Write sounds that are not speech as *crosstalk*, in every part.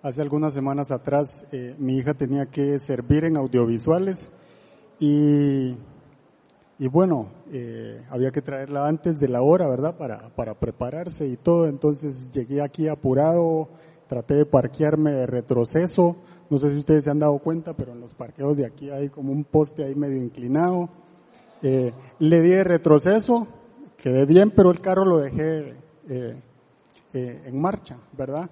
Hace algunas semanas atrás eh, mi hija tenía que servir en audiovisuales y, y bueno, eh, había que traerla antes de la hora, ¿verdad? Para, para prepararse y todo. Entonces llegué aquí apurado, traté de parquearme de retroceso. No sé si ustedes se han dado cuenta, pero en los parqueos de aquí hay como un poste ahí medio inclinado. Eh, le di de retroceso, quedé bien, pero el carro lo dejé eh, eh, en marcha, ¿verdad?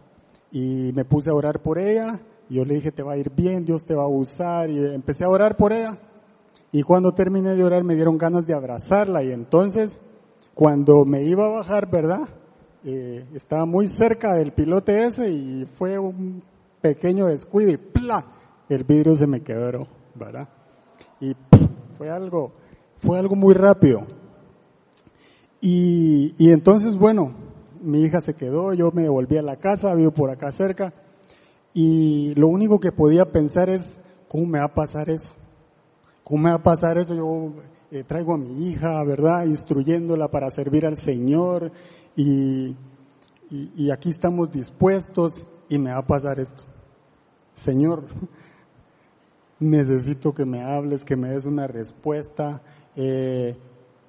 Y me puse a orar por ella. Yo le dije, te va a ir bien, Dios te va a usar. Y empecé a orar por ella. Y cuando terminé de orar me dieron ganas de abrazarla. Y entonces, cuando me iba a bajar, ¿verdad? Eh, estaba muy cerca del pilote ese y fue un pequeño descuido y ¡pla! El vidrio se me quebró, ¿verdad? Y fue algo, fue algo muy rápido. Y, y entonces, bueno, mi hija se quedó, yo me volví a la casa, vivo por acá cerca, y lo único que podía pensar es, ¿cómo me va a pasar eso? ¿Cómo me va a pasar eso? Yo eh, traigo a mi hija, ¿verdad? Instruyéndola para servir al Señor, y aquí estamos dispuestos, y me va a pasar esto. Señor, necesito que me hables, que me des una respuesta, eh,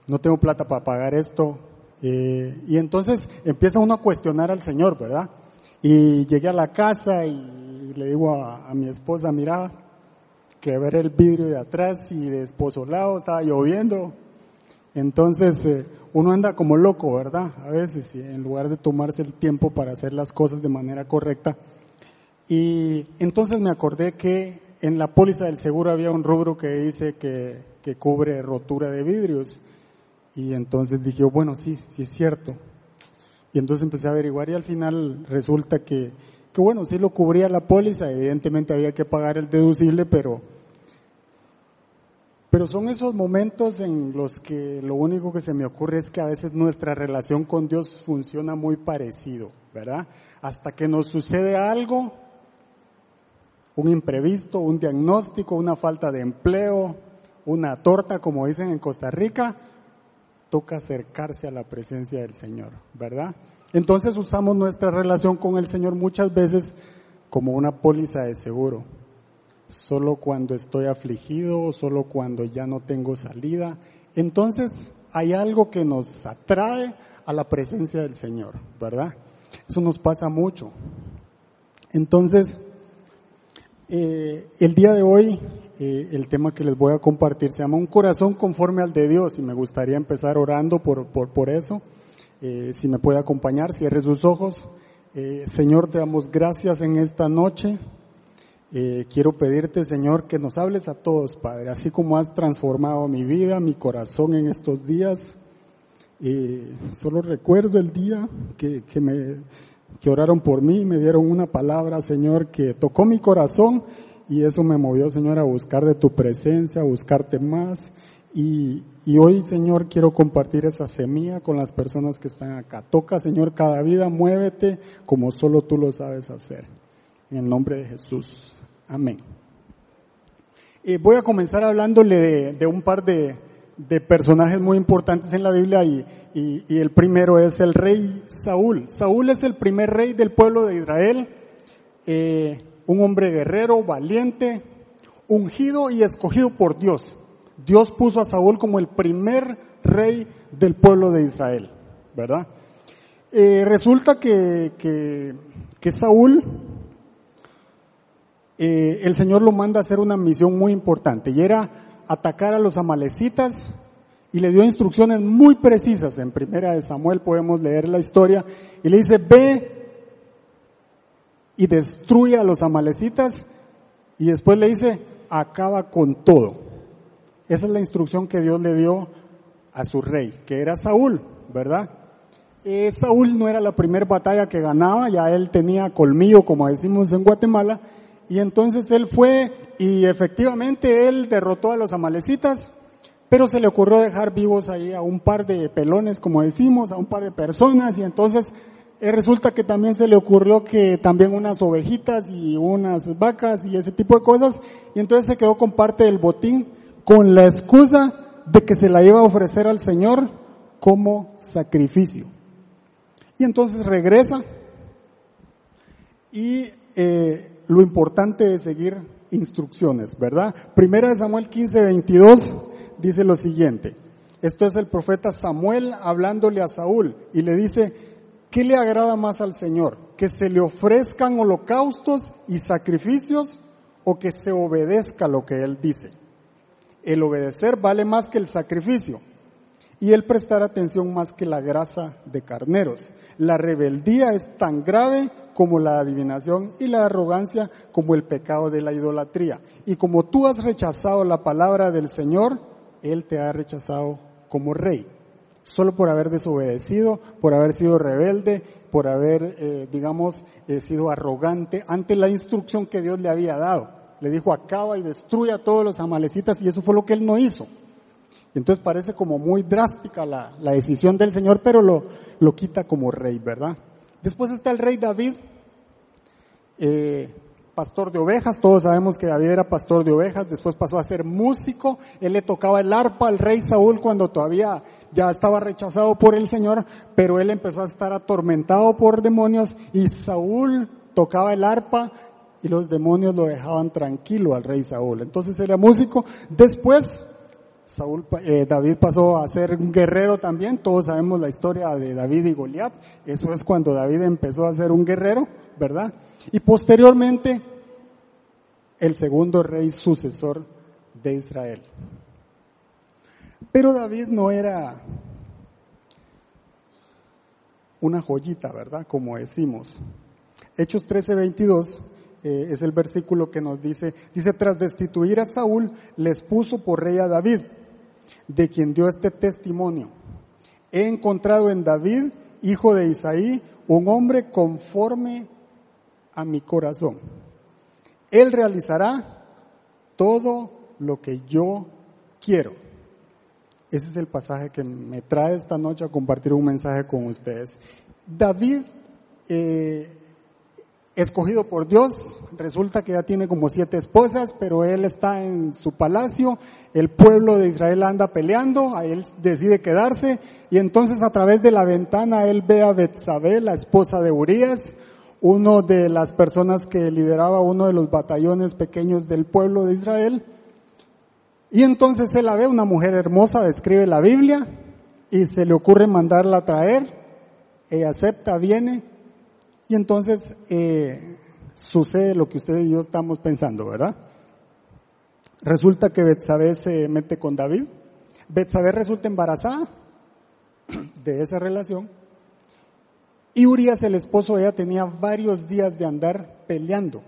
no tengo plata para pagar esto, eh, y entonces empieza uno a cuestionar al Señor, ¿verdad? Y llegué a la casa y le digo a, mi esposa, mira, que ver el vidrio de atrás y de lado estaba lloviendo. Entonces eh, uno anda como loco, ¿verdad? A veces, en lugar de tomarse el tiempo para hacer las cosas de manera correcta. Y entonces me acordé que en la póliza del seguro había un rubro que dice que, que cubre rotura de vidrios. Y entonces dije, bueno, sí, sí es cierto. Y entonces empecé a averiguar y al final resulta que, que bueno, sí lo cubría la póliza, evidentemente había que pagar el deducible, pero, pero son esos momentos en los que lo único que se me ocurre es que a veces nuestra relación con Dios funciona muy parecido, ¿verdad? Hasta que nos sucede algo, un imprevisto, un diagnóstico, una falta de empleo, una torta, como dicen en Costa Rica, toca acercarse a la presencia del Señor, ¿verdad? Entonces usamos nuestra relación con el Señor muchas veces como una póliza de seguro. Solo cuando estoy afligido, solo cuando ya no tengo salida. Entonces hay algo que nos atrae a la presencia del Señor, ¿verdad? Eso nos pasa mucho. Entonces, eh, el día de hoy eh, el tema que les voy a compartir se llama Un corazón conforme al de Dios y me gustaría empezar orando por, por, por eso. Eh, si me puede acompañar, cierre sus ojos. Señor, te damos gracias en esta noche. Quiero pedirte, Señor, que nos hables a todos, Padre, así como has transformado mi vida, mi corazón en estos días. Solo recuerdo el día que, que me que oraron por mí, me dieron una palabra, Señor, que tocó mi corazón y eso me movió, Señor, a buscar de tu presencia, a buscarte más. Y, y hoy, Señor, quiero compartir esa semilla con las personas que están acá. Toca, Señor, cada vida, muévete como solo tú lo sabes hacer. En el nombre de Jesús. Amén. Y voy a comenzar hablándole de un par de, de, personajes muy importantes en la Biblia y, y, y, el primero es el rey Saúl. Saúl es el primer rey del pueblo de Israel. Eh, un hombre guerrero, valiente, ungido y escogido por Dios. Dios puso a Saúl como el primer rey del pueblo de Israel, ¿verdad? Eh, resulta que, que, que Saúl, eh, el Señor lo manda a hacer una misión muy importante y era atacar a los amalecitas y le dio instrucciones muy precisas. En primera de Samuel podemos leer la historia y le dice, ve y destruye a los amalecitas y después le dice, acaba con todo. Esa es la instrucción que Dios le dio a su rey, que era Saúl, ¿verdad? Eh, Saúl no era la primera batalla que ganaba, ya él tenía colmillo, como decimos en Guatemala, y entonces él fue y efectivamente él derrotó a los amalecitas, pero se le ocurrió dejar vivos ahí a un par de pelones, como decimos, a un par de personas, y entonces eh, resulta que también se le ocurrió que también unas ovejitas y unas vacas y ese tipo de cosas, y entonces se quedó con parte del botín con la excusa de que se la iba a ofrecer al Señor como sacrificio. Y entonces regresa y eh, lo importante es seguir instrucciones, ¿verdad? Primera de Samuel 15, 22 dice lo siguiente. Esto es el profeta Samuel hablándole a Saúl y le dice, ¿qué le agrada más al Señor? ¿Que se le ofrezcan holocaustos y sacrificios o que se obedezca lo que Él dice? El obedecer vale más que el sacrificio y el prestar atención más que la grasa de carneros. La rebeldía es tan grave como la adivinación y la arrogancia como el pecado de la idolatría. Y como tú has rechazado la palabra del Señor, Él te ha rechazado como rey. Solo por haber desobedecido, por haber sido rebelde, por haber, eh, digamos, eh, sido arrogante ante la instrucción que Dios le había dado. Le dijo, acaba y destruye a todos los amalecitas y eso fue lo que él no hizo. Entonces parece como muy drástica la, decisión del Señor, pero lo, lo quita como rey, ¿verdad? Después está el rey David, eh, pastor de ovejas, todos sabemos que David era pastor de ovejas, después pasó a ser músico, él le tocaba el arpa al rey Saúl cuando todavía ya estaba rechazado por el Señor, pero él empezó a estar atormentado por demonios y Saúl tocaba el arpa y los demonios lo dejaban tranquilo al rey Saúl. Entonces era músico. Después Saúl, eh, David pasó a ser un guerrero también. Todos sabemos la historia de David y Goliat. Eso es cuando David empezó a ser un guerrero, ¿verdad? Y posteriormente, el segundo rey sucesor de Israel. Pero David no era una joyita, ¿verdad? Como decimos. Hechos 13, 22 eh, es el versículo que nos dice, dice, tras destituir a Saúl, les puso por rey a David, de quien dio este testimonio. He encontrado en David, hijo de Isaí, un hombre conforme a mi corazón. Él realizará todo lo que yo quiero. Ese es el pasaje que me trae esta noche a compartir un mensaje con ustedes. David eh, escogido por Dios, resulta que ya tiene como siete esposas, pero él está en su palacio, el pueblo de Israel anda peleando, a él decide quedarse, y entonces a través de la ventana él ve a Betsabé, la esposa de Urias, uno de las personas que lideraba uno de los batallones pequeños del pueblo de Israel, y entonces él la ve, una mujer hermosa, describe la Biblia, y se le ocurre mandarla a traer, ella acepta, viene, y entonces eh, sucede lo que usted y yo estamos pensando, ¿verdad? Resulta que Betsabé se mete con David. Betsabé resulta embarazada *clears throat* de esa relación. Y Urias, el esposo de ella, tenía varios días de andar peleando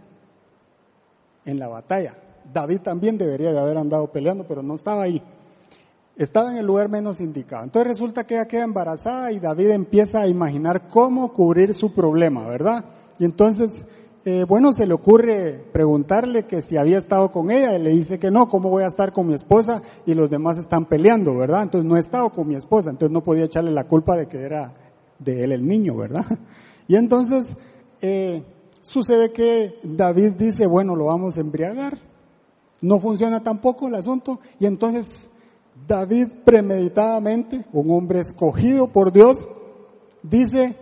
en la batalla. David también debería de haber andado peleando, pero no estaba ahí estaba en el lugar menos indicado. Entonces resulta que ella queda embarazada y David empieza a imaginar cómo cubrir su problema, ¿verdad? Y entonces, eh, bueno, se le ocurre preguntarle que si había estado con ella, y le dice que no, ¿cómo voy a estar con mi esposa? Y los demás están peleando, ¿verdad? Entonces no he estado con mi esposa, entonces no podía echarle la culpa de que era de él el niño, ¿verdad? *laughs* Y entonces, eh, sucede que David dice, bueno, lo vamos a embriagar. No funciona tampoco el asunto. Y entonces David premeditadamente, un hombre escogido por Dios, dice,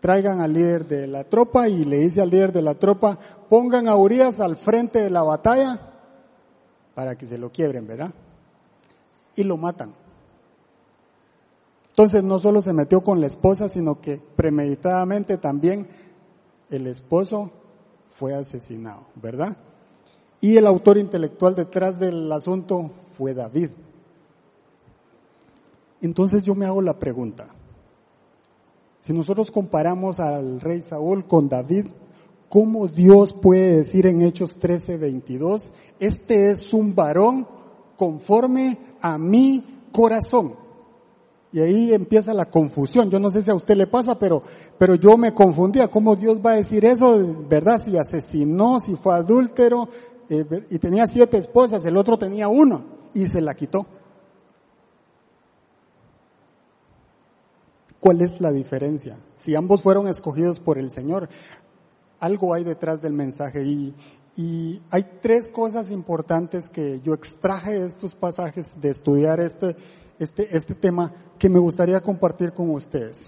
traigan al líder de la tropa y le dice al líder de la tropa, pongan a Urias al frente de la batalla para que se lo quiebren, ¿verdad? Y lo matan. Entonces no solo se metió con la esposa, sino que premeditadamente también el esposo fue asesinado, ¿verdad? Y el autor intelectual detrás del asunto fue David. Entonces yo me hago la pregunta, si nosotros comparamos al rey Saúl con David, ¿cómo Dios puede decir en Hechos 13, 22, este es un varón conforme a mi corazón? Y ahí empieza la confusión. Yo no sé si a usted le pasa, pero, pero yo me confundía. ¿Cómo Dios va a decir eso? ¿Verdad? Si asesinó, si fue adúltero, eh, y tenía siete esposas, el otro tenía uno, y se la quitó. ¿Cuál es la diferencia? Si ambos fueron escogidos por el Señor, algo hay detrás del mensaje y, y hay tres cosas importantes que yo extraje de estos pasajes de estudiar este, este, este tema que me gustaría compartir con ustedes.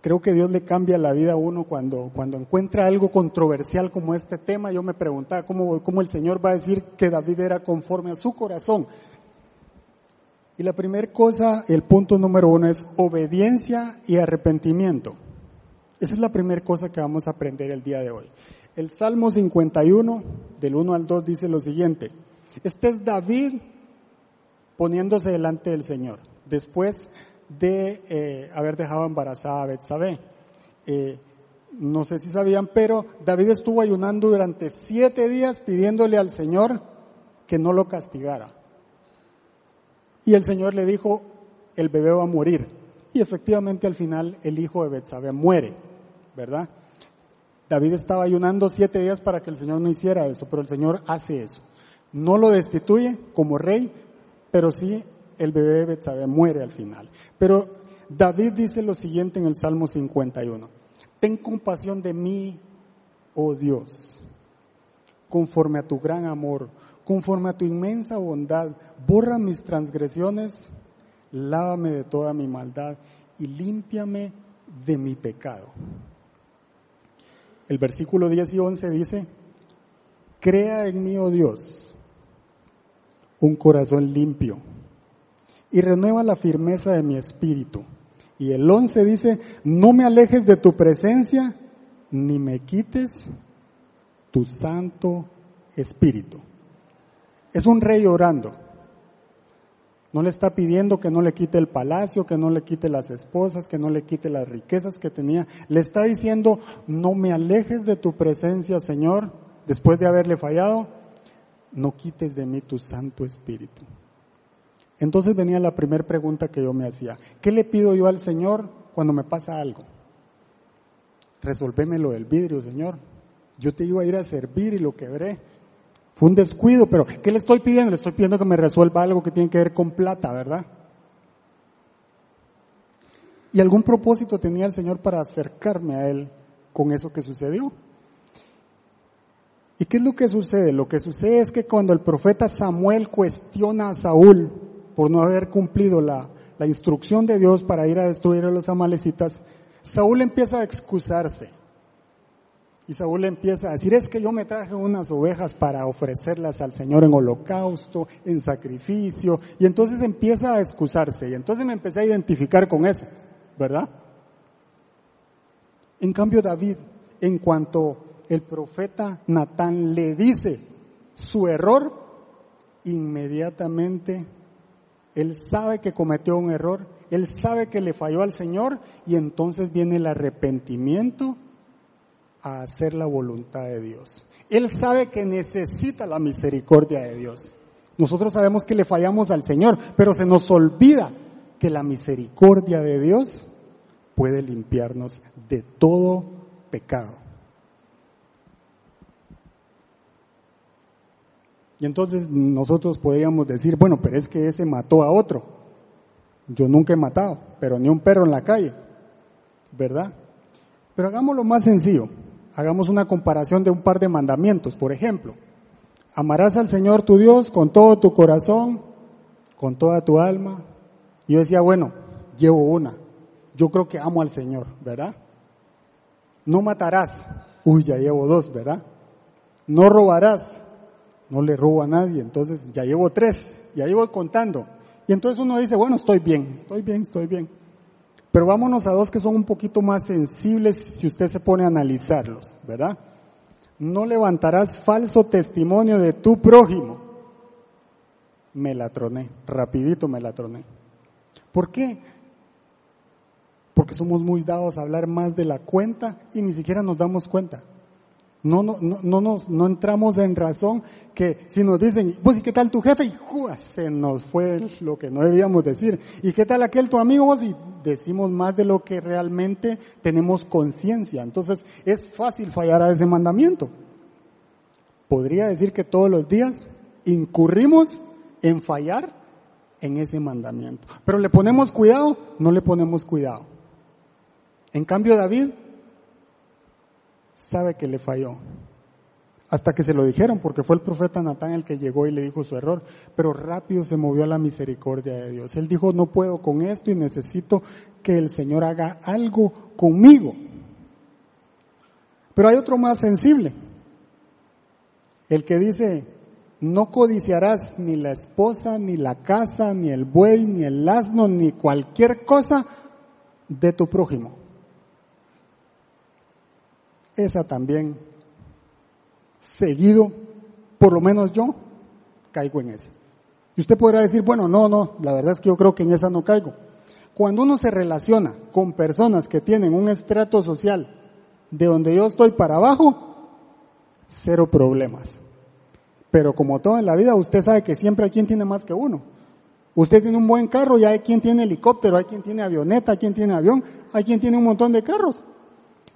Creo que Dios le cambia la vida a uno cuando, cuando encuentra algo controversial como este tema. Yo me preguntaba cómo, cómo el Señor va a decir que David era conforme a su corazón. Y la primera cosa, el punto número uno es obediencia y arrepentimiento. Esa es la primera cosa que vamos a aprender el día de hoy. El Salmo 51, del 1 al 2, dice lo siguiente. Este es David poniéndose delante del Señor, después de eh, haber dejado embarazada a Betsabé. Eh, no sé si sabían, pero David estuvo ayunando durante siete días pidiéndole al Señor que no lo castigara. Y el Señor le dijo, el bebé va a morir. Y efectivamente al final el hijo de Betsabé muere, ¿verdad? David estaba ayunando siete días para que el Señor no hiciera eso, pero el Señor hace eso. No lo destituye como rey, pero sí el bebé de Betsabé muere al final. Pero David dice lo siguiente en el Salmo 51. Ten compasión de mí, oh Dios, conforme a tu gran amor, conforme a tu inmensa bondad, borra mis transgresiones, lávame de toda mi maldad y límpiame de mi pecado. El versículo 10 y 11 dice, crea en mí, oh Dios, un corazón limpio y renueva la firmeza de mi espíritu. Y el 11 dice, no me alejes de tu presencia, ni me quites tu santo espíritu. Es un rey orando. No le está pidiendo que no le quite el palacio, que no le quite las esposas, que no le quite las riquezas que tenía. Le está diciendo, no me alejes de tu presencia, Señor, después de haberle fallado, no quites de mí tu Santo Espíritu. Entonces venía la primera pregunta que yo me hacía. ¿Qué le pido yo al Señor cuando me pasa algo? Resolvéme lo del vidrio, Señor. Yo te iba a ir a servir y lo quebré. Fue un descuido, pero ¿qué le estoy pidiendo? Le estoy pidiendo que me resuelva algo que tiene que ver con plata, ¿verdad? Y algún propósito tenía el Señor para acercarme a Él con eso que sucedió. ¿Y qué es lo que sucede? Lo que sucede es que cuando el profeta Samuel cuestiona a Saúl por no haber cumplido la, la instrucción de Dios para ir a destruir a los amalecitas, Saúl empieza a excusarse. Y Saúl empieza a decir, es que yo me traje unas ovejas para ofrecerlas al Señor en holocausto, en sacrificio, y entonces empieza a excusarse, y entonces me empecé a identificar con eso, ¿verdad? En cambio David, en cuanto el profeta Natán le dice su error, inmediatamente él sabe que cometió un error, él sabe que le falló al Señor, y entonces viene el arrepentimiento a hacer la voluntad de Dios. Él sabe que necesita la misericordia de Dios. Nosotros sabemos que le fallamos al Señor, pero se nos olvida que la misericordia de Dios puede limpiarnos de todo pecado. Y entonces nosotros podríamos decir, bueno, pero es que ese mató a otro. Yo nunca he matado, pero ni un perro en la calle, ¿verdad? Pero hagámoslo más sencillo. Hagamos una comparación de un par de mandamientos, por ejemplo. Amarás al Señor tu Dios con todo tu corazón, con toda tu alma. Y yo decía, bueno, llevo una. Yo creo que amo al Señor, ¿verdad? No matarás. Uy, ya llevo dos, ¿verdad? No robarás. No le robo a nadie. Entonces ya llevo tres. Ya llevo contando. Y entonces uno dice, bueno, estoy bien, estoy bien, estoy bien. Pero vámonos a dos que son un poquito más sensibles si usted se pone a analizarlos, ¿verdad? No levantarás falso testimonio de tu prójimo. Me la troné, rapidito me la troné. ¿Por qué? Porque somos muy dados a hablar más de la cuenta y ni siquiera nos damos cuenta. No, no, no, no, nos, no entramos en razón que si nos dicen, pues, ¿y qué tal tu jefe? Y se nos fue lo que no debíamos decir. ¿Y qué tal aquel tu amigo? Y decimos más de lo que realmente tenemos conciencia. Entonces, es fácil fallar a ese mandamiento. Podría decir que todos los días incurrimos en fallar en ese mandamiento. Pero le ponemos cuidado, no le ponemos cuidado. En cambio, David sabe que le falló. hasta que se lo dijeron, porque fue el profeta Natán el que llegó y le dijo su error, pero rápido se movió a la misericordia de Dios. Él dijo, no puedo con esto y necesito que el Señor haga algo conmigo. Pero hay otro más sensible, el que dice, no codiciarás ni la esposa, ni la casa, ni el buey, ni el asno, ni cualquier cosa de tu prójimo. Esa también seguido, por lo menos yo, caigo en esa. Y usted podrá decir, bueno, no, no, la verdad es que yo creo que en esa no caigo. Cuando uno se relaciona con personas que tienen un estrato social de donde yo estoy para abajo, cero problemas. Pero como todo en la vida, usted sabe que siempre hay quien tiene más que uno. Usted tiene un buen carro y hay quien tiene helicóptero, hay quien tiene avioneta, hay quien tiene avión, hay quien tiene un montón de carros.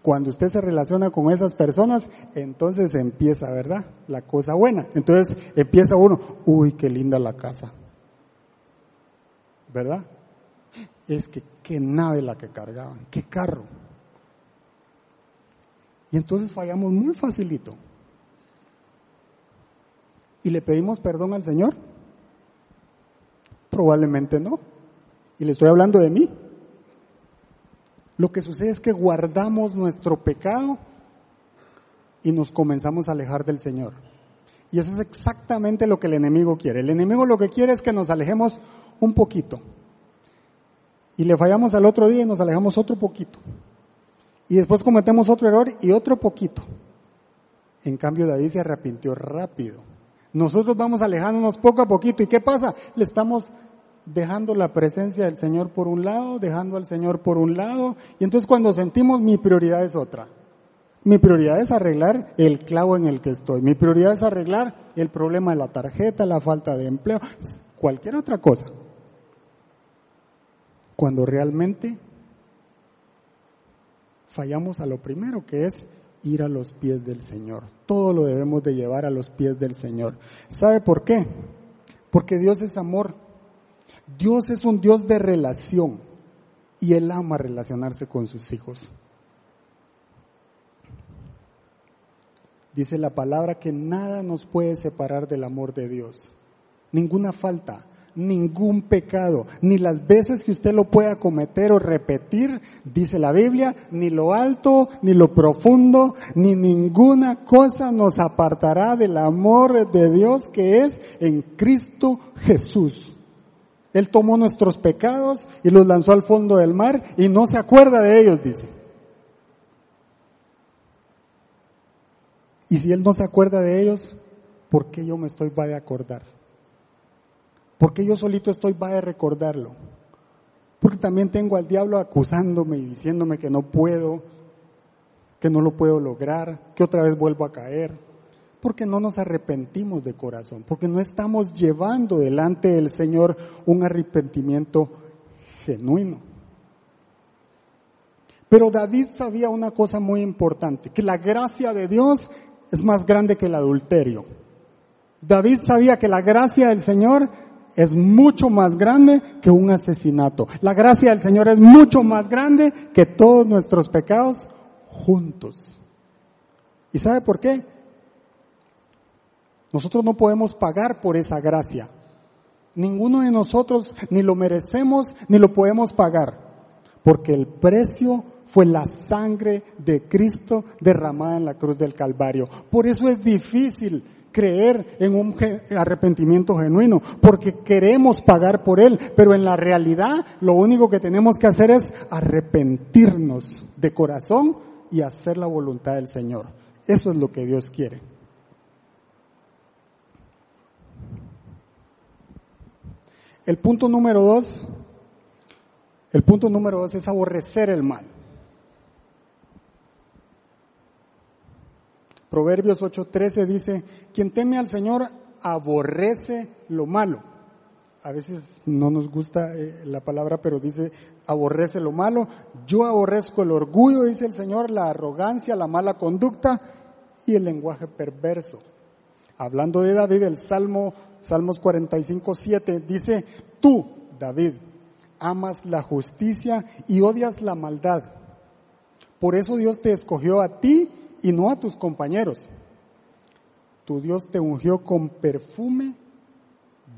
Cuando usted se relaciona con esas personas, entonces empieza, ¿verdad? La cosa buena. Entonces empieza uno, uy, qué linda la casa. ¿Verdad? Es que qué nave la que cargaban, qué carro. Y entonces fallamos muy facilito. ¿Y le pedimos perdón al Señor? Probablemente no. Y le estoy hablando de mí. Lo que sucede es que guardamos nuestro pecado y nos comenzamos a alejar del Señor. Y eso es exactamente lo que el enemigo quiere. El enemigo lo que quiere es que nos alejemos un poquito. Y le fallamos al otro día y nos alejamos otro poquito. Y después cometemos otro error y otro poquito. En cambio David se arrepintió rápido. Nosotros vamos alejándonos poco a poquito. ¿Y qué pasa? Le estamos dejando la presencia del Señor por un lado, dejando al Señor por un lado, y entonces cuando sentimos mi prioridad es otra. Mi prioridad es arreglar el clavo en el que estoy. Mi prioridad es arreglar el problema de la tarjeta, la falta de empleo, cualquier otra cosa. Cuando realmente fallamos a lo primero que es ir a los pies del Señor. Todo lo debemos de llevar a los pies del Señor. ¿Sabe por qué? Porque Dios es amor. Dios es un Dios de relación y Él ama relacionarse con sus hijos. Dice la palabra que nada nos puede separar del amor de Dios. Ninguna falta, ningún pecado, ni las veces que usted lo pueda cometer o repetir, dice la Biblia, ni lo alto, ni lo profundo, ni ninguna cosa nos apartará del amor de Dios que es en Cristo Jesús. Él tomó nuestros pecados y los lanzó al fondo del mar y no se acuerda de ellos, dice. Y si Él no se acuerda de ellos, ¿por qué yo me estoy va a acordar? ¿Por qué yo solito estoy va a recordarlo? Porque también tengo al diablo acusándome y diciéndome que no puedo, que no lo puedo lograr, que otra vez vuelvo a caer porque no nos arrepentimos de corazón, porque no estamos llevando delante del Señor un arrepentimiento genuino. Pero David sabía una cosa muy importante, que la gracia de Dios es más grande que el adulterio. David sabía que la gracia del Señor es mucho más grande que un asesinato. La gracia del Señor es mucho más grande que todos nuestros pecados juntos. ¿Y sabe por qué? Nosotros no podemos pagar por esa gracia. Ninguno de nosotros ni lo merecemos ni lo podemos pagar, porque el precio fue la sangre de Cristo derramada en la cruz del Calvario. Por eso es difícil creer en un arrepentimiento genuino, porque queremos pagar por él, pero en la realidad lo único que tenemos que hacer es arrepentirnos de corazón y hacer la voluntad del Señor. Eso es lo que Dios quiere. El punto número dos, el punto número dos es aborrecer el mal. Proverbios 8:13 dice, quien teme al Señor aborrece lo malo. A veces no nos gusta eh, la palabra, pero dice aborrece lo malo. Yo aborrezco el orgullo, dice el Señor, la arrogancia, la mala conducta y el lenguaje perverso. Hablando de David, el Salmo Salmos 45, 7 dice, tú, David, amas la justicia y odias la maldad. Por eso Dios te escogió a ti y no a tus compañeros. tu Dios te ungió con perfume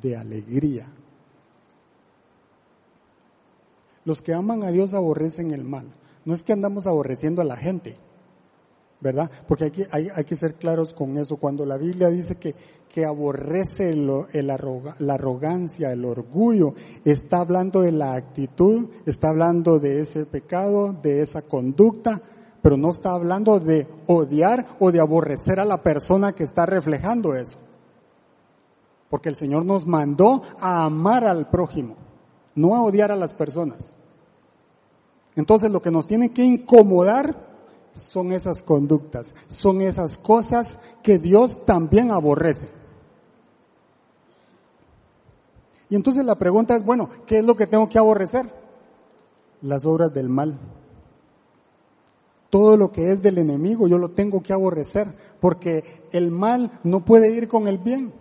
de alegría. Los que aman a Dios aborrecen el mal. No es que andamos aborreciendo a la gente, ¿verdad? Porque hay que, hay, que ser claros con eso. Cuando la Biblia dice que, que aborrece el, la arrogancia, el orgullo, está hablando de la actitud, está hablando de ese pecado, de esa conducta, pero no está hablando de odiar o de aborrecer a la persona que está reflejando eso. Porque el Señor nos mandó a amar al prójimo, no a odiar a las personas. Entonces lo que nos tiene que incomodar son esas conductas, son esas cosas que Dios también aborrece. Y entonces la pregunta es, bueno, ¿qué es lo que tengo que aborrecer? Las obras del mal. Todo lo que es del enemigo yo lo tengo que aborrecer, porque el mal no puede ir con el bien.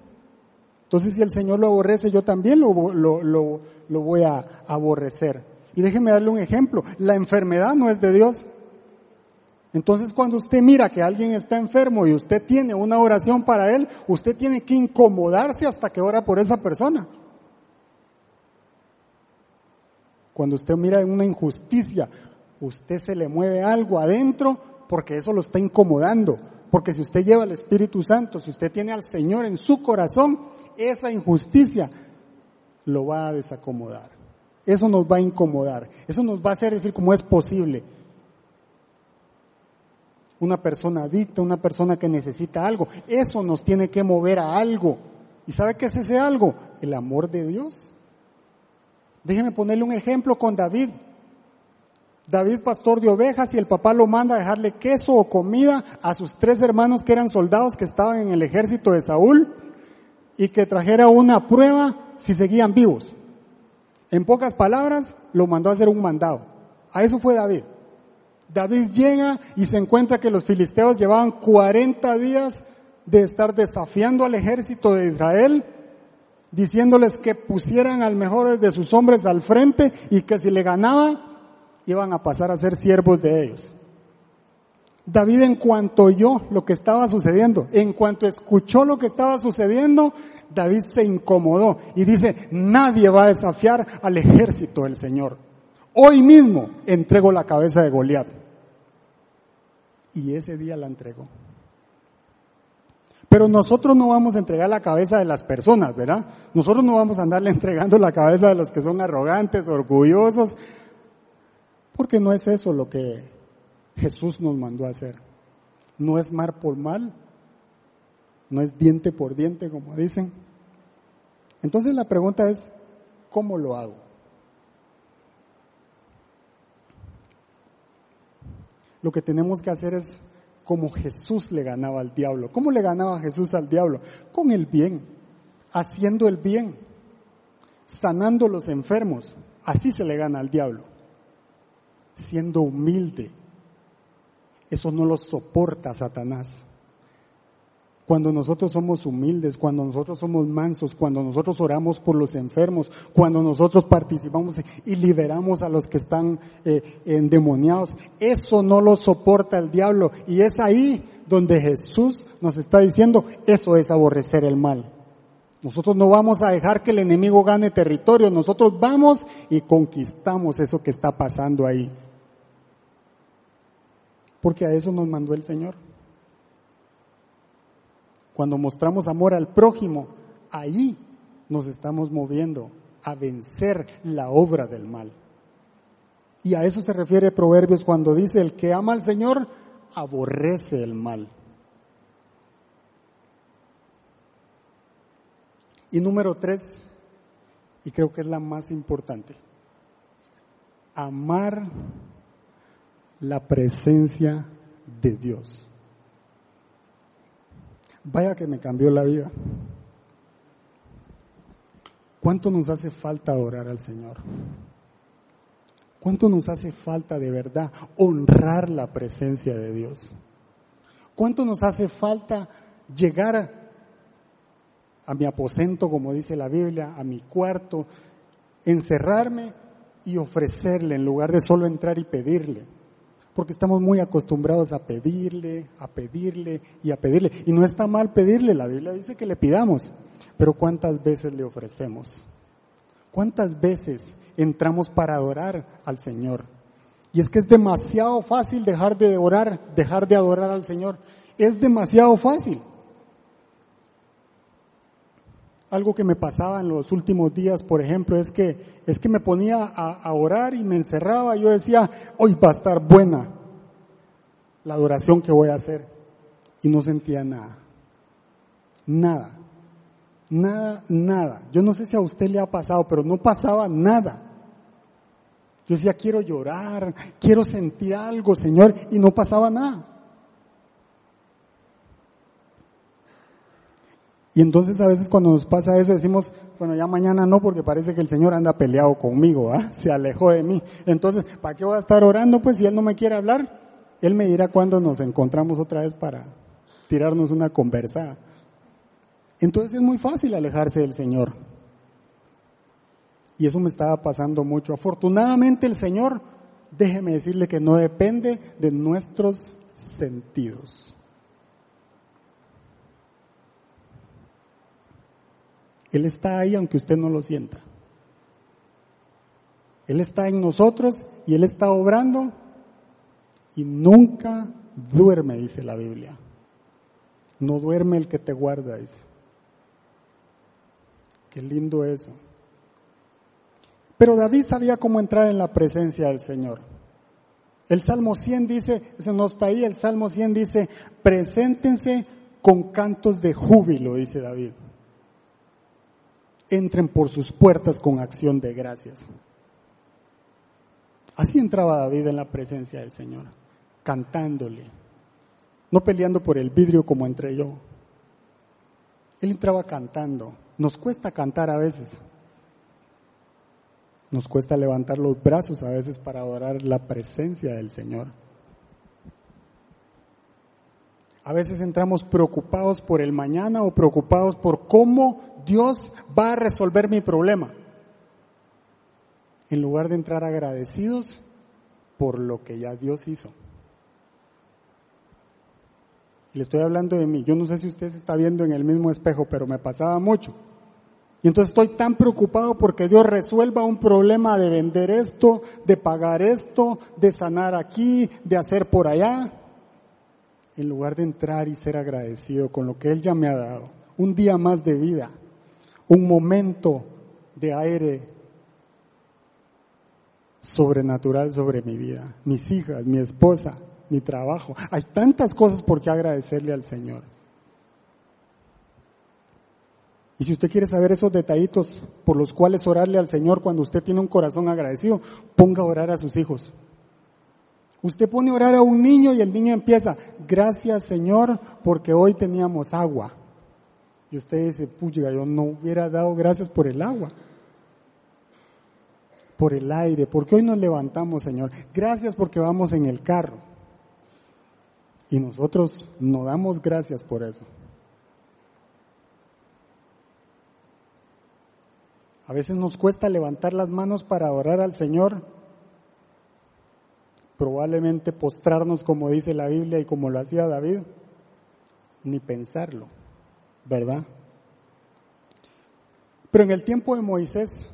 Entonces si el Señor lo aborrece, yo también lo, lo, lo, voy a aborrecer. Y déjeme darle un ejemplo. La enfermedad no es de Dios. Entonces cuando usted mira que alguien está enfermo y usted tiene una oración para él, usted tiene que incomodarse hasta que ora por esa persona. Cuando usted mira una injusticia, usted se le mueve algo adentro porque eso lo está incomodando. Porque si usted lleva al Espíritu Santo, si usted tiene al Señor en su corazón, esa injusticia lo va a desacomodar. Eso nos va a incomodar. Eso nos va a hacer decir cómo es posible. Una persona adicta, una persona que necesita algo. Eso nos tiene que mover a algo. ¿Y sabe qué es ese algo? El amor de Dios. Déjeme ponerle un ejemplo con David. David, pastor de ovejas, y el papá lo manda a dejarle queso o comida a sus tres hermanos que eran soldados que estaban en el ejército de Saúl y que trajera una prueba si seguían vivos. En pocas palabras, lo mandó a hacer un mandado. A eso fue David. David llega y se encuentra que los filisteos llevaban 40 días de estar desafiando al ejército de Israel, diciéndoles que pusieran al mejor de sus hombres al frente y que si le ganaba, iban a pasar a ser siervos de ellos. David en cuanto oyó lo que estaba sucediendo, en cuanto escuchó lo que estaba sucediendo, David se incomodó y dice, nadie va a desafiar al ejército del Señor. Hoy mismo entrego la cabeza de Goliat. Y ese día la entregó. Pero nosotros no vamos a entregar la cabeza de las personas, ¿verdad? Nosotros no vamos a andarle *laughs* entregando la cabeza de los que son arrogantes, orgullosos, porque no es eso lo que Jesús nos mandó a hacer. No es mar por mal, no es diente por diente, como dicen. Entonces la pregunta es, ¿cómo lo hago? Lo que tenemos que hacer es como Jesús le ganaba al diablo. ¿Cómo le ganaba Jesús al diablo? Con el bien, haciendo el bien, sanando los enfermos. Así se le gana al diablo. Siendo humilde, eso no lo soporta Satanás. Cuando nosotros somos humildes, cuando nosotros somos mansos, cuando nosotros oramos por los enfermos, cuando nosotros participamos y liberamos a los que están eh, endemoniados, eso no lo soporta el diablo. Y es ahí donde Jesús nos está diciendo, eso es aborrecer el mal. Nosotros no vamos a dejar que el enemigo gane territorio, nosotros vamos y conquistamos eso que está pasando ahí porque a eso nos mandó el Señor. Cuando mostramos amor al prójimo, ahí nos estamos moviendo a vencer la obra del mal. Y a eso se refiere Proverbios cuando dice, el que ama al Señor aborrece el mal. Y número tres, y creo que es la más importante, amar la presencia de Dios. Vaya que me cambió la vida. ¿Cuánto nos hace falta adorar al Señor? ¿Cuánto nos hace falta de verdad honrar la presencia de Dios? ¿Cuánto nos hace falta llegar a, a mi aposento, como dice la Biblia, a mi cuarto, encerrarme y ofrecerle en lugar de solo entrar y pedirle? Porque estamos muy acostumbrados a pedirle, a pedirle y a pedirle. Y no está mal pedirle, la Biblia dice que le pidamos, pero ¿cuántas veces le ofrecemos? ¿Cuántas veces entramos para adorar al Señor? Y es que es demasiado fácil dejar de orar, dejar de adorar al Señor. Es demasiado fácil. Algo que me pasaba en los últimos días, por ejemplo, es que, es que me ponía a, orar y me encerraba. Yo decía, hoy va a estar buena la adoración que voy a hacer. Y no sentía nada. Nada. Nada, nada. Yo no sé si a usted le ha pasado, pero no pasaba nada. Yo decía, quiero llorar, quiero sentir algo, Señor, y no pasaba nada. Y entonces a veces cuando nos pasa eso decimos, bueno, ya mañana no porque parece que el Señor anda peleado conmigo, ¿ah? *laughs* se alejó de mí. Entonces, ¿para qué voy a estar orando? Pues si Él no me quiere hablar, Él me dirá cuando nos encontramos otra vez para tirarnos una conversa. Entonces es muy fácil alejarse del Señor. Y eso me estaba pasando mucho. Afortunadamente el Señor, déjeme decirle que no depende de nuestros sentidos. Él está ahí aunque usted no lo sienta. Él está en nosotros y Él está obrando y nunca duerme, dice la Biblia. No duerme el que te guarda, dice. Qué lindo eso. Pero David sabía cómo entrar en la presencia del Señor. El Salmo 100 dice, ese no está ahí, el Salmo 100 dice, preséntense con cantos de júbilo, dice David entren por sus puertas con acción de gracias. Así entraba David en la presencia del Señor, cantándole, no peleando por el vidrio como entré yo. Él entraba cantando. Nos cuesta cantar a veces. Nos cuesta levantar los brazos a veces para adorar la presencia del Señor. A veces entramos preocupados por el mañana o preocupados por cómo Dios va a resolver mi problema. En lugar de entrar agradecidos por lo que ya Dios hizo. Le estoy hablando de mí. Yo no sé si usted se está viendo en el mismo espejo, pero me pasaba mucho. Y entonces estoy tan preocupado porque Dios resuelva un problema de vender esto, de pagar esto, de sanar aquí, de hacer por allá en lugar de entrar y ser agradecido con lo que Él ya me ha dado, un día más de vida, un momento de aire sobrenatural sobre mi vida, mis hijas, mi esposa, mi trabajo. Hay tantas cosas por qué agradecerle al Señor. Y si usted quiere saber esos detallitos por los cuales orarle al Señor cuando usted tiene un corazón agradecido, ponga a orar a sus hijos. Usted pone a orar a un niño y el niño empieza, gracias Señor porque hoy teníamos agua. Y usted dice, puya, yo no hubiera dado gracias por el agua, por el aire, porque hoy nos levantamos Señor. Gracias porque vamos en el carro. Y nosotros no damos gracias por eso. A veces nos cuesta levantar las manos para adorar al Señor probablemente postrarnos como dice la Biblia y como lo hacía David, ni pensarlo, ¿verdad? Pero en el tiempo de Moisés,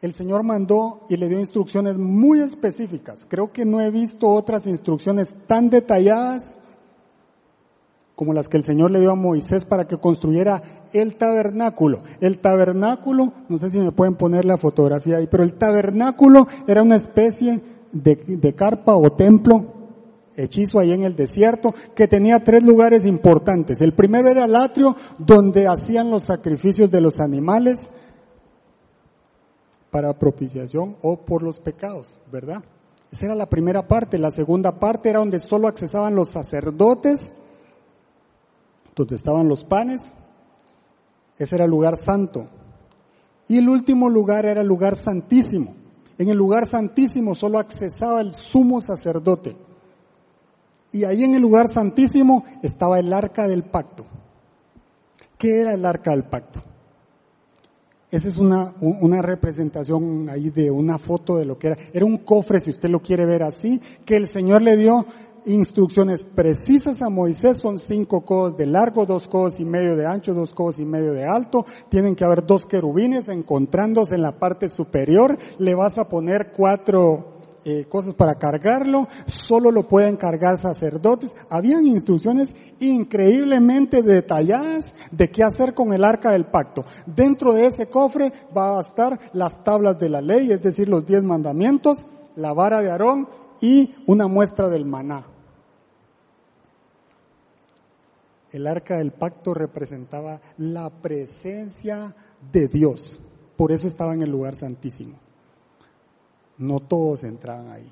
el Señor mandó y le dio instrucciones muy específicas. Creo que no he visto otras instrucciones tan detalladas como las que el Señor le dio a Moisés para que construyera el tabernáculo. El tabernáculo, no sé si me pueden poner la fotografía ahí, pero el tabernáculo era una especie de, carpa o templo hechizo ahí en el desierto, que tenía tres lugares importantes. El primero era el atrio, donde hacían los sacrificios de los animales para propiciación o por los pecados, ¿verdad? Esa era la primera parte. La segunda parte era donde solo accesaban los sacerdotes, donde estaban los panes. Ese era el lugar santo. Y el último lugar era el lugar santísimo en el lugar santísimo solo accesaba el sumo sacerdote. Y ahí en el lugar santísimo estaba el arca del pacto. ¿Qué era el arca del pacto? esa es una, una representación ahí de una foto de lo que era. Era un cofre, si usted lo quiere ver así, que el Señor le dio instrucciones precisas a Moisés. Son cinco codos de largo, dos codos y medio de ancho, dos codos y medio de alto. Tienen que haber dos querubines encontrándose en la parte superior. Le vas a poner cuatro eh, cosas para cargarlo, solo lo pueden cargar sacerdotes. Habían instrucciones increíblemente detalladas de qué hacer con el arca del pacto. Dentro de ese cofre va a estar las tablas de la ley, es decir, los diez mandamientos, la vara de Aarón y una muestra del maná. El arca del pacto representaba la presencia de Dios. Por eso estaba en el lugar santísimo. No todos entraban ahí.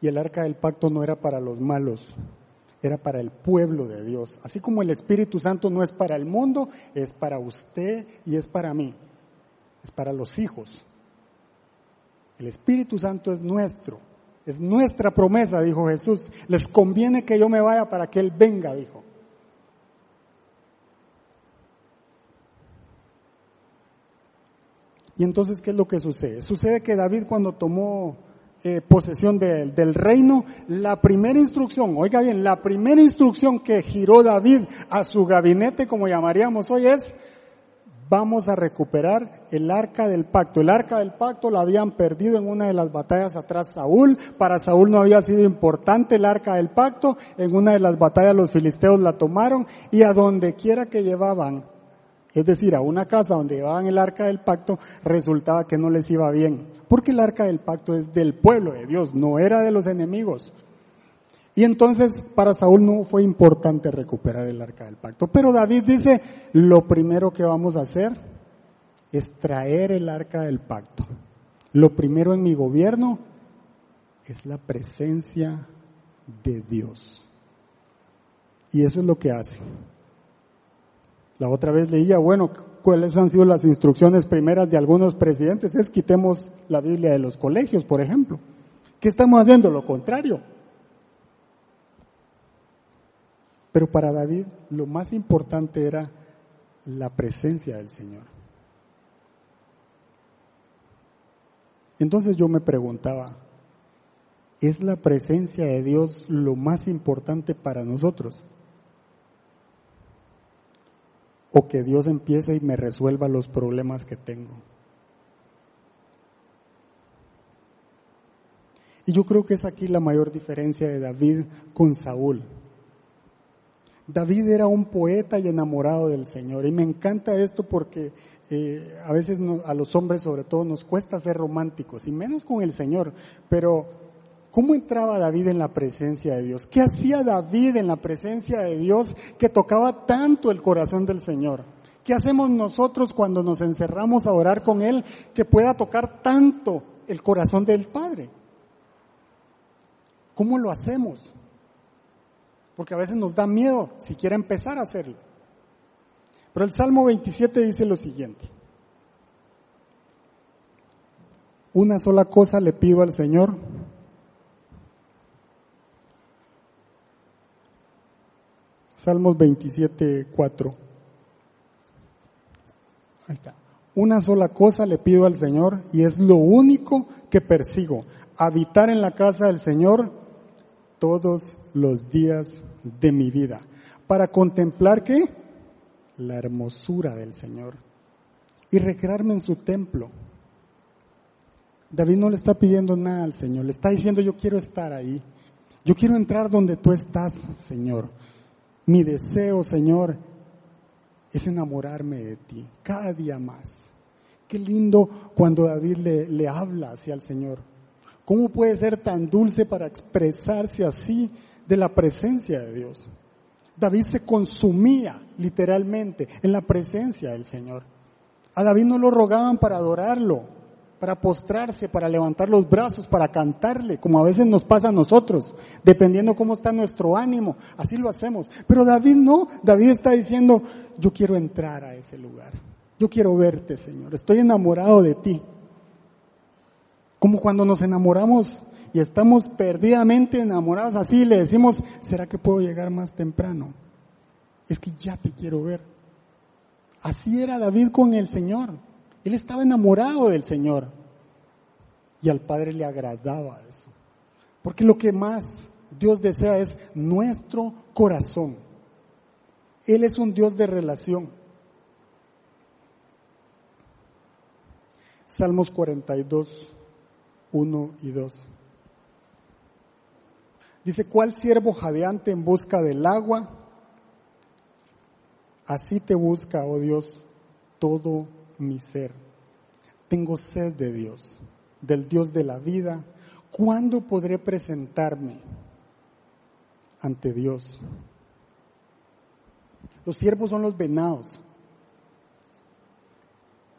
Y el arca del pacto no era para los malos, era para el pueblo de Dios. Así como el Espíritu Santo no es para el mundo, es para usted y es para mí. Es para los hijos. El Espíritu Santo es nuestro. Es nuestra promesa, dijo Jesús. Les conviene que yo me vaya para que Él venga, dijo. Y entonces, ¿qué es lo que sucede? Sucede que David cuando tomó eh, posesión del reino, la primera instrucción, oiga bien, la primera instrucción que giró David a su gabinete, como llamaríamos hoy, es, vamos a recuperar el arca del pacto. El arca del pacto la habían perdido en una de las batallas atrás Saúl. Para Saúl no había sido importante el arca del pacto. En una de las batallas los filisteos la tomaron y a donde quiera que llevaban es decir, a una casa donde llevaban el arca del pacto, resultaba que no les iba bien. Porque el arca del pacto es del pueblo de Dios, no era de los enemigos. Y entonces para Saúl no fue importante recuperar el arca del pacto. Pero David dice, lo primero que vamos a hacer es traer el arca del pacto. Lo primero en mi gobierno es la presencia de Dios. Y eso es lo que hace. La otra vez leía, bueno, cuáles han sido las instrucciones primeras de algunos presidentes, es quitemos la Biblia de los colegios, por ejemplo. ¿Qué estamos haciendo? Lo contrario. Pero para David lo más importante era la presencia del Señor. Entonces yo me preguntaba, ¿es la presencia de Dios lo más importante para nosotros? o que Dios empiece y me resuelva los problemas que tengo. Y yo creo que es aquí la mayor diferencia de David con Saúl. David era un poeta y enamorado del Señor. Y me encanta esto porque eh, a veces a los hombres sobre todo nos cuesta ser románticos, y menos con el Señor. Pero ¿Cómo entraba David en la presencia de Dios? ¿Qué hacía David en la presencia de Dios que tocaba tanto el corazón del Señor? ¿Qué hacemos nosotros cuando nos encerramos a orar con Él que pueda tocar tanto el corazón del Padre? ¿Cómo lo hacemos? Porque a veces nos da miedo siquiera empezar a hacerlo. Pero el Salmo 27 dice lo siguiente. Una sola cosa le pido al Señor Salmos 27, 4. Ahí está. Una sola cosa le pido al Señor y es lo único que persigo, habitar en la casa del Señor todos los días de mi vida, para contemplar qué? La hermosura del Señor y recrearme en su templo. David no le está pidiendo nada al Señor, le está diciendo yo quiero estar ahí, yo quiero entrar donde tú estás, Señor. Mi deseo, Señor, es enamorarme de ti cada día más. Qué lindo cuando David le, le habla hacia el Señor. ¿Cómo puede ser tan dulce para expresarse así de la presencia de Dios? David se consumía literalmente en la presencia del Señor. A David no lo rogaban para adorarlo, para postrarse, para levantar los brazos, para cantarle, como a veces nos pasa a nosotros, dependiendo cómo está nuestro ánimo, así lo hacemos. Pero David no, David está diciendo, yo quiero entrar a ese lugar, yo quiero verte, Señor, estoy enamorado de ti. Como cuando nos enamoramos y estamos perdidamente enamorados así, le decimos, ¿será que puedo llegar más temprano? Es que ya te quiero ver. Así era David con el Señor. Él estaba enamorado del Señor. Y al Padre le agradaba eso. Porque lo que más Dios desea es nuestro corazón. Él es un Dios de relación. Salmos 42, 1 y 2. Dice, ¿cuál siervo jadeante en busca del agua? Así te busca, oh Dios, todo mi ser. Tengo sed de Dios, del Dios de la vida. ¿Cuándo podré presentarme ante Dios? Los siervos son los venados.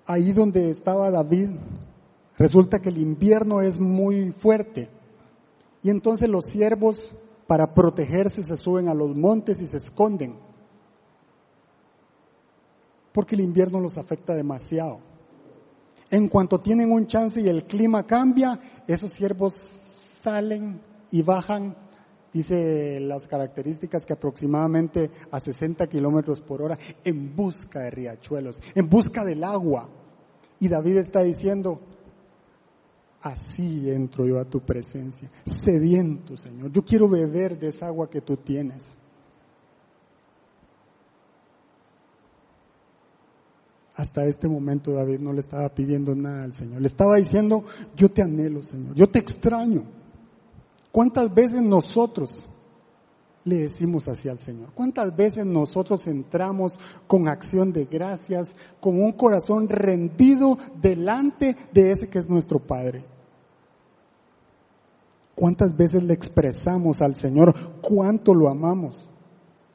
Ahí donde estaba David, resulta que el invierno es muy fuerte. Y entonces los siervos, para protegerse, se suben a los montes y se esconden porque el invierno los afecta demasiado. En cuanto tienen un chance y el clima cambia, esos ciervos salen y bajan, dice las características que aproximadamente a 60 kilómetros por hora, en busca de riachuelos, en busca del agua. Y David está diciendo, así entro yo a tu presencia, sediento, Señor. Yo quiero beber de esa agua que tú tienes. hasta este momento David no le estaba pidiendo nada al Señor. Le estaba diciendo, yo te anhelo, Señor, yo te extraño. ¿Cuántas veces nosotros le decimos así al Señor? ¿Cuántas veces nosotros entramos con acción de gracias, con un corazón rendido delante de ese que es nuestro Padre? ¿Cuántas veces le expresamos al Señor cuánto lo amamos?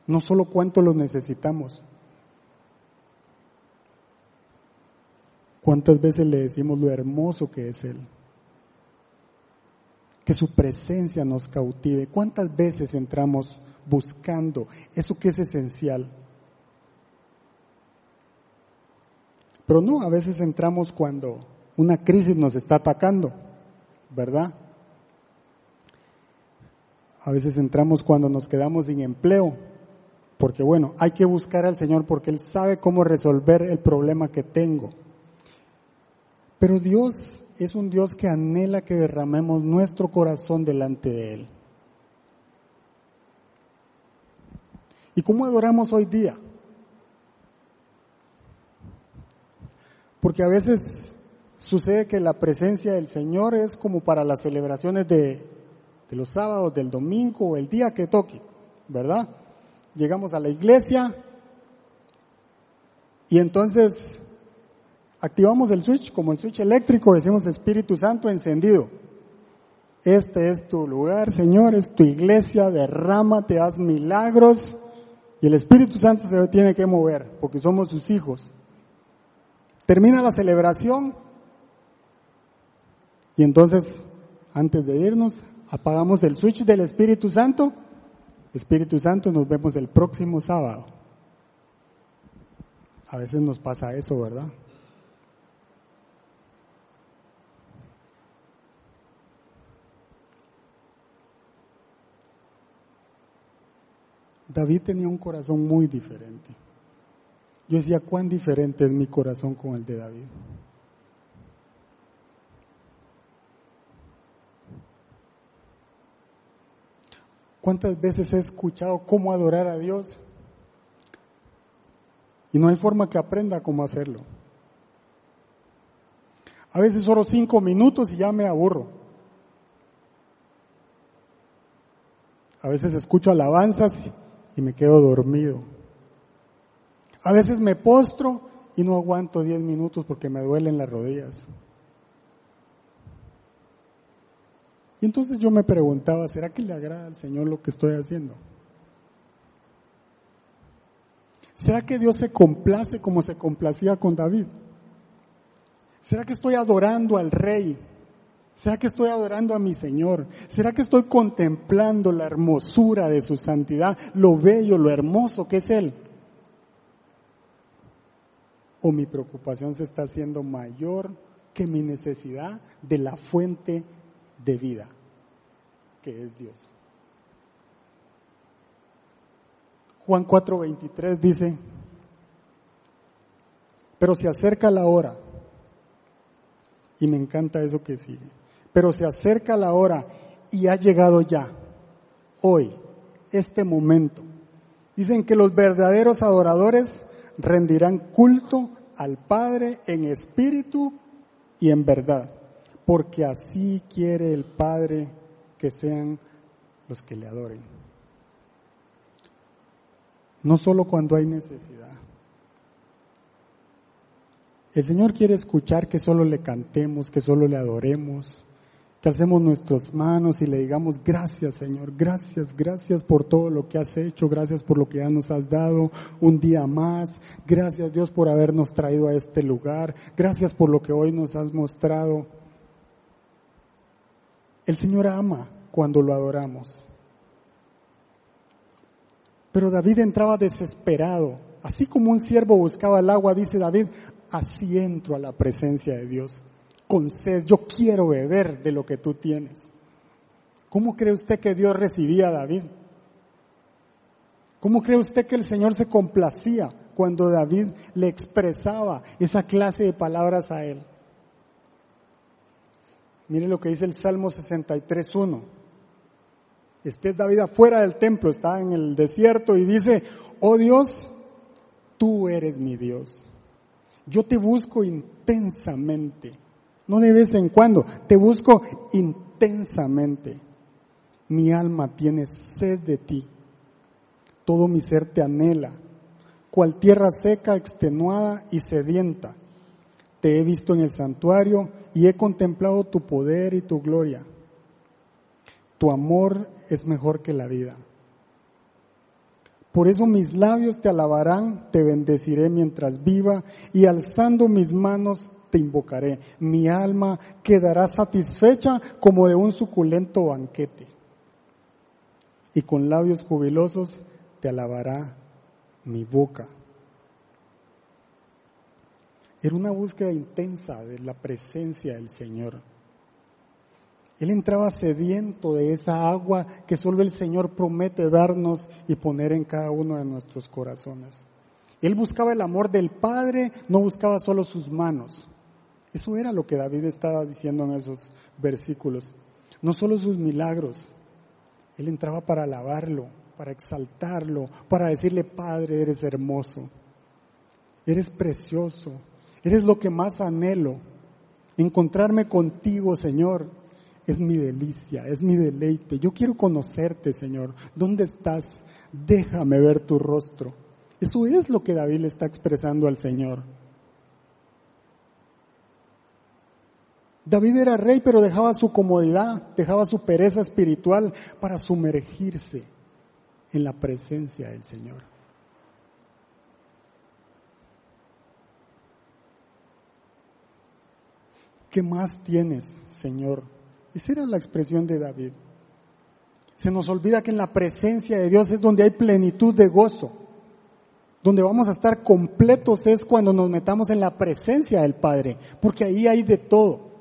No solo cuánto lo necesitamos. ¿Cuántas veces le decimos lo hermoso que es Él? Que su presencia nos cautive. ¿Cuántas veces entramos buscando eso que es esencial? Pero no, a veces entramos cuando una crisis nos está atacando, ¿verdad? A veces entramos cuando nos quedamos sin empleo, porque bueno, hay que buscar al Señor porque Él sabe cómo resolver el problema que tengo. Pero Dios es un Dios que anhela que derramemos nuestro corazón delante de Él. ¿Y cómo adoramos hoy día? Porque a veces sucede que la presencia del Señor es como para las celebraciones de, los sábados, del domingo o el día que toque, ¿verdad? Llegamos a la iglesia y entonces activamos el switch como el switch eléctrico, decimos Espíritu Santo encendido. Este es tu lugar, Señor, es tu iglesia, derrámate, haz milagros. Y el Espíritu Santo se tiene que mover, porque somos sus hijos. Termina la celebración y entonces, antes de irnos, apagamos el switch del Espíritu Santo. Espíritu Santo, nos vemos el próximo sábado. A veces nos pasa eso, ¿verdad? David tenía un corazón muy diferente. Yo decía, ¿cuán diferente es mi corazón con el de David? ¿Cuántas veces he escuchado cómo adorar a Dios? Y no hay forma que aprenda cómo hacerlo. A veces oro cinco minutos y ya me aburro. A veces escucho alabanzas y me quedo dormido. A veces me postro y no aguanto 10 minutos porque me duelen las rodillas. Y entonces yo me preguntaba, ¿será que le agrada al Señor lo que estoy haciendo? ¿Será que Dios se complace como se complacía con David? ¿Será que estoy adorando al rey ¿Será que estoy adorando a mi Señor? ¿Será que estoy contemplando la hermosura de su santidad, lo bello, lo hermoso que es Él? ¿O mi preocupación se está haciendo mayor que mi necesidad de la fuente de vida, que es Dios? Juan 4:23 dice, pero se acerca la hora. Y me encanta eso que sigue. Pero se acerca la hora y ha llegado ya, hoy, este momento. Dicen que los verdaderos adoradores rendirán culto al Padre en espíritu y en verdad, porque así quiere el Padre que sean los que le adoren. No solo cuando hay necesidad. El Señor quiere escuchar que solo le cantemos, que solo le adoremos, que hacemos nuestras manos y le digamos gracias Señor, gracias, gracias por todo lo que has hecho, gracias por lo que ya nos has dado un día más, gracias Dios por habernos traído a este lugar, gracias por lo que hoy nos has mostrado. El Señor ama cuando lo adoramos. Pero David entraba desesperado, así como un siervo buscaba el agua, dice David, así entro a la presencia de Dios con sed, yo quiero beber de lo que tú tienes. ¿Cómo cree usted que Dios recibía a David? ¿Cómo cree usted que el Señor se complacía cuando David le expresaba esa clase de palabras a él? Mire lo que dice el Salmo 63.1. Este David afuera del templo, está en el desierto y dice, oh Dios, tú eres mi Dios. Yo te busco intensamente no de vez en cuando, te busco intensamente. Mi alma tiene sed de ti. Todo mi ser te anhela, cual tierra seca, extenuada y sedienta. Te he visto en el santuario y he contemplado tu poder y tu gloria. Tu amor es mejor que la vida. Por eso mis labios te alabarán, te bendeciré mientras viva y alzando mis manos te invocaré. Mi alma quedará satisfecha como de un suculento banquete. Y con labios jubilosos te alabará mi boca. Era una búsqueda intensa de la presencia del Señor. Él entraba sediento de esa agua que solo el Señor promete darnos y poner en cada uno de nuestros corazones. Él buscaba el amor del Padre, no buscaba solo sus manos. Eso era lo que David estaba diciendo en esos versículos. No solo sus milagros, él entraba para alabarlo, para exaltarlo, para decirle, Padre, eres hermoso, eres precioso, eres lo que más anhelo. Encontrarme contigo, Señor, es mi delicia, es mi deleite. Yo quiero conocerte, Señor. ¿Dónde estás? Déjame ver tu rostro. Eso es lo que David está expresando al Señor. David era rey, pero dejaba su comodidad, dejaba su pereza espiritual para sumergirse en la presencia del Señor. ¿Qué más tienes, Señor? Esa era la expresión de David. Se nos olvida que en la presencia de Dios es donde hay plenitud de gozo. Donde vamos a estar completos es cuando nos metamos en la presencia del Padre, porque ahí hay de todo.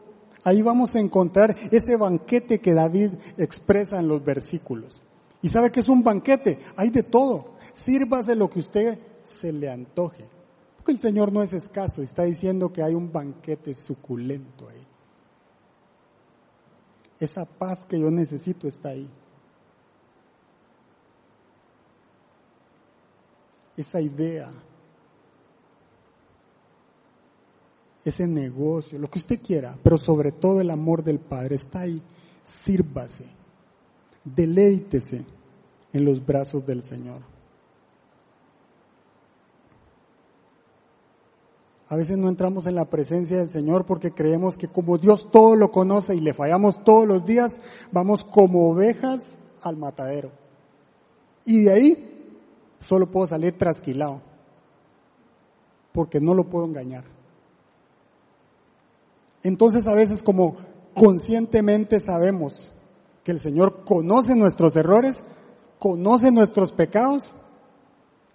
Ahí vamos a encontrar ese banquete que David expresa en los versículos. ¿Y sabe que es un banquete? Hay de todo. Sírvase lo que usted se le antoje. Porque el Señor no es escaso, está diciendo que hay un banquete suculento ahí. Esa paz que yo necesito está ahí. Esa idea ese negocio, lo que usted quiera, pero sobre todo el amor del Padre está ahí. Sírvase, deleítese en los brazos del Señor. A veces no entramos en la presencia del Señor porque creemos que como Dios todo lo conoce y le fallamos todos los días, vamos como ovejas al matadero. Y de ahí solo puedo salir trasquilado, porque no lo puedo engañar. Entonces a veces como conscientemente sabemos que el Señor conoce nuestros errores, conoce nuestros pecados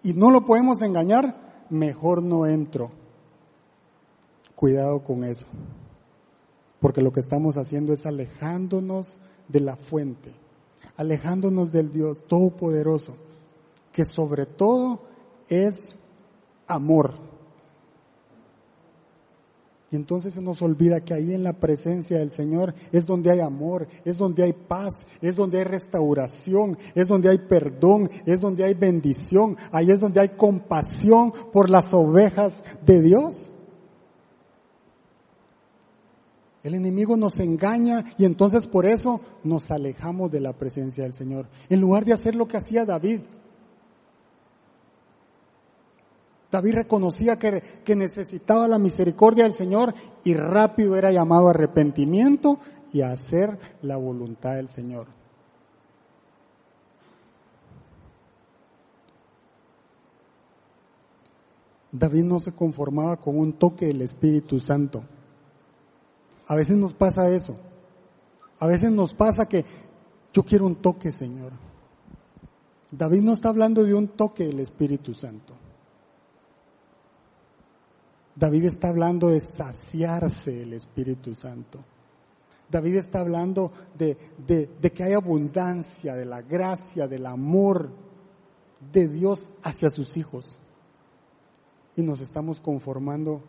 y no lo podemos engañar, mejor no entro. Cuidado con eso. Porque lo que estamos haciendo es alejándonos de la fuente, alejándonos del Dios Todopoderoso, que sobre todo es amor. Y entonces se nos olvida que ahí en la presencia del Señor es donde hay amor, es donde hay paz, es donde hay restauración, es donde hay perdón, es donde hay bendición, ahí es donde hay compasión por las ovejas de Dios. El enemigo nos engaña y entonces por eso nos alejamos de la presencia del Señor. En lugar de hacer lo que hacía David, David reconocía que, que, necesitaba la misericordia del Señor y rápido era llamado a arrepentimiento y a hacer la voluntad del Señor. David no se conformaba con un toque del Espíritu Santo. A veces nos pasa eso. A veces nos pasa que yo quiero un toque, Señor. David no está hablando de un toque del Espíritu Santo. David está hablando de saciarse el Espíritu Santo. David está hablando de, de, que hay abundancia, de la gracia, del amor de Dios hacia sus hijos. Y nos estamos conformando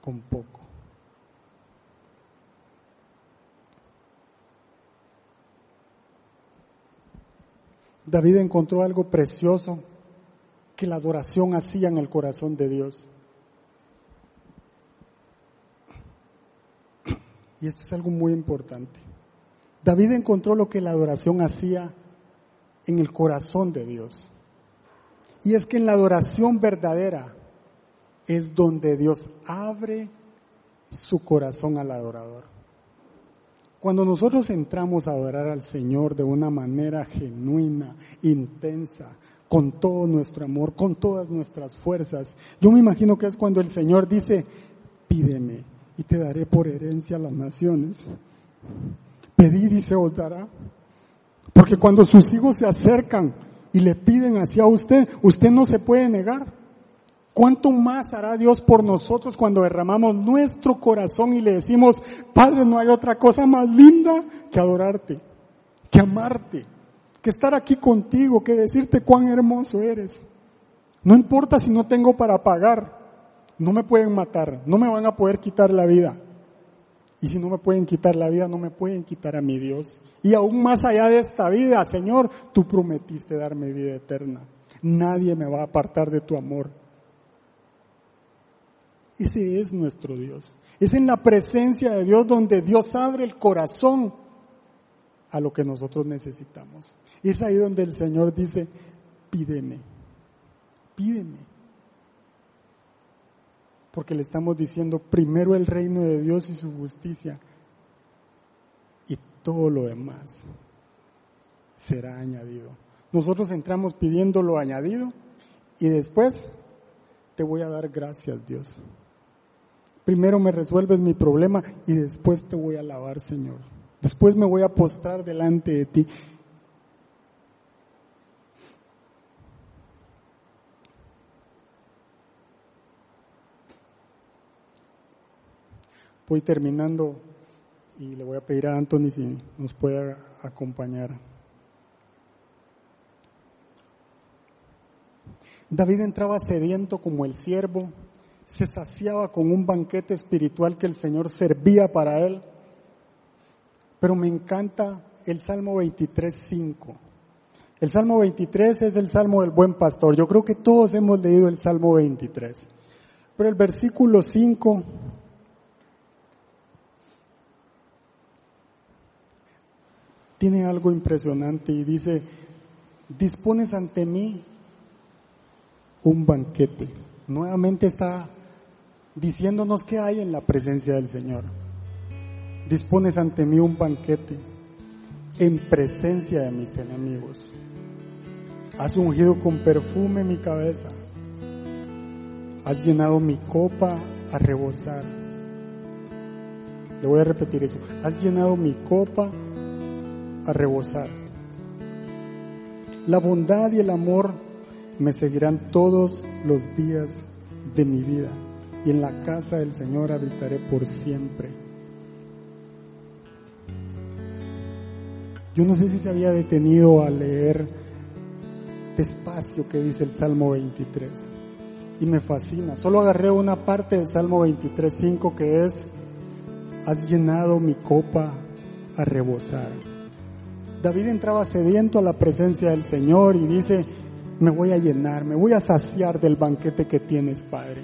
con poco. David encontró algo precioso que la adoración hacía en el corazón de Dios. Y esto es algo muy importante. David encontró lo que la adoración hacía en el corazón de Dios. Y es que en la adoración verdadera es donde Dios abre su corazón al adorador. Cuando nosotros entramos a adorar al Señor de una manera genuina, intensa, con todo nuestro amor, con todas nuestras fuerzas, yo me imagino que es cuando el Señor dice, pídeme, y te daré por herencia las naciones. Pedir y se os. Porque cuando sus hijos se acercan y le piden hacia usted, usted no se puede negar. ¿Cuánto más hará Dios por nosotros cuando derramamos nuestro corazón y le decimos, Padre, no hay otra cosa más linda que adorarte, que amarte, que estar aquí contigo, que decirte cuán hermoso eres? No importa si no tengo para pagar, no me pueden matar, no me van a poder quitar la vida. Y si no me pueden quitar la vida, no me pueden quitar a mi Dios. Y aún más allá de esta vida, Señor, tú prometiste darme vida eterna. Nadie me va a apartar de tu amor. Ese es nuestro Dios. Es en la presencia de Dios donde Dios abre el corazón a lo que nosotros necesitamos. Es ahí donde el Señor dice, pídeme, pídeme porque le estamos diciendo primero el reino de Dios y su justicia y todo lo demás será añadido. Nosotros entramos pidiendo lo añadido y después te voy a dar gracias Dios. Primero me resuelves mi problema y después te voy a alabar Señor. Después me voy a postrar delante de ti Voy terminando y le voy a pedir a Anthony si nos puede acompañar. David entraba sediento como el siervo, se saciaba con un banquete espiritual que el Señor servía para él. Pero me encanta el Salmo 23, 5. El Salmo 23 es el Salmo del buen pastor. Yo creo que todos hemos leído el Salmo 23. Pero el versículo 5 tiene algo impresionante y dice, dispones ante mí un banquete. Nuevamente está diciéndonos que hay en la presencia del Señor. Dispones ante mí un banquete en presencia de mis enemigos. Has ungido con perfume mi cabeza. Has llenado mi copa a rebosar. Le voy a repetir eso. Has llenado mi copa a rebosar. La bondad y el amor me seguirán todos los días de mi vida y en la casa del Señor habitaré por siempre. Yo no sé si se había detenido a leer despacio que dice el Salmo 23 y me fascina. Solo agarré una parte del Salmo 23.5 que es, has llenado mi copa a rebosar. David entraba sediento a la presencia del Señor y dice, me voy a llenar, me voy a saciar del banquete que tienes, Padre.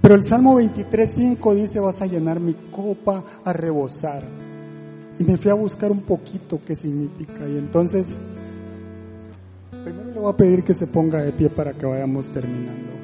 Pero el Salmo 23.5 dice, vas a llenar mi copa a rebosar. Y me fui a buscar un poquito qué significa. Y entonces, primero le voy a pedir que se ponga de pie para que vayamos terminando.